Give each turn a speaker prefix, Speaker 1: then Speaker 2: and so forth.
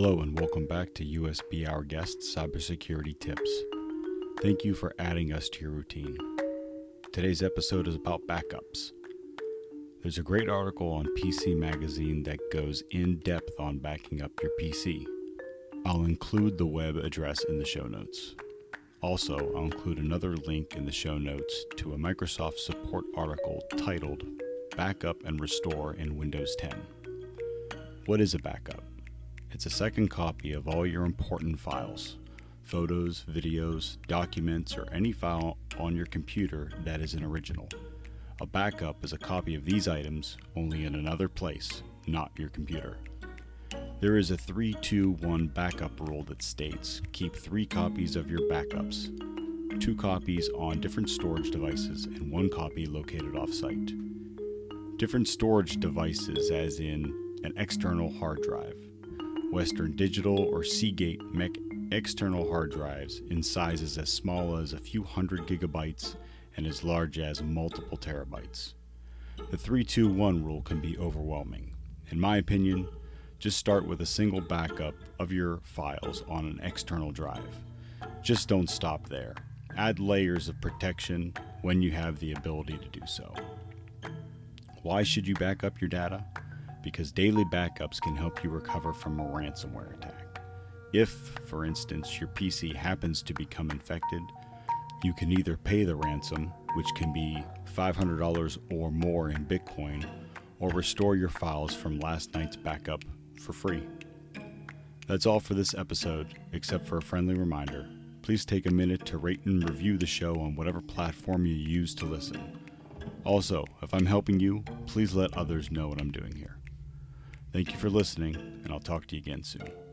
Speaker 1: Hello and welcome back to USB Our Guest Cybersecurity Tips. Thank you for adding us to your routine. Today's episode is about backups. There's a great article on PC Magazine that goes in depth on backing up your PC. I'll include the web address in the show notes. Also, I'll include another link in the show notes to a Microsoft support article titled Backup and Restore in Windows 10. What is a backup? It's a second copy of all your important files photos, videos, documents, or any file on your computer that is an original. A backup is a copy of these items, only in another place, not your computer. There is a 3 2 1 backup rule that states keep three copies of your backups, two copies on different storage devices, and one copy located off site. Different storage devices, as in an external hard drive, Western Digital or Seagate make external hard drives in sizes as small as a few hundred gigabytes and as large as multiple terabytes. The 321 rule can be overwhelming. In my opinion, just start with a single backup of your files on an external drive. Just don't stop there. Add layers of protection when you have the ability to do so. Why should you back up your data? Because daily backups can help you recover from a ransomware attack. If, for instance, your PC happens to become infected, you can either pay the ransom, which can be $500 or more in Bitcoin, or restore your files from last night's backup for free. That's all for this episode, except for a friendly reminder. Please take a minute to rate and review the show on whatever platform you use to listen. Also, if I'm helping you, please let others know what I'm doing here. Thank you for listening, and I'll talk to you again soon.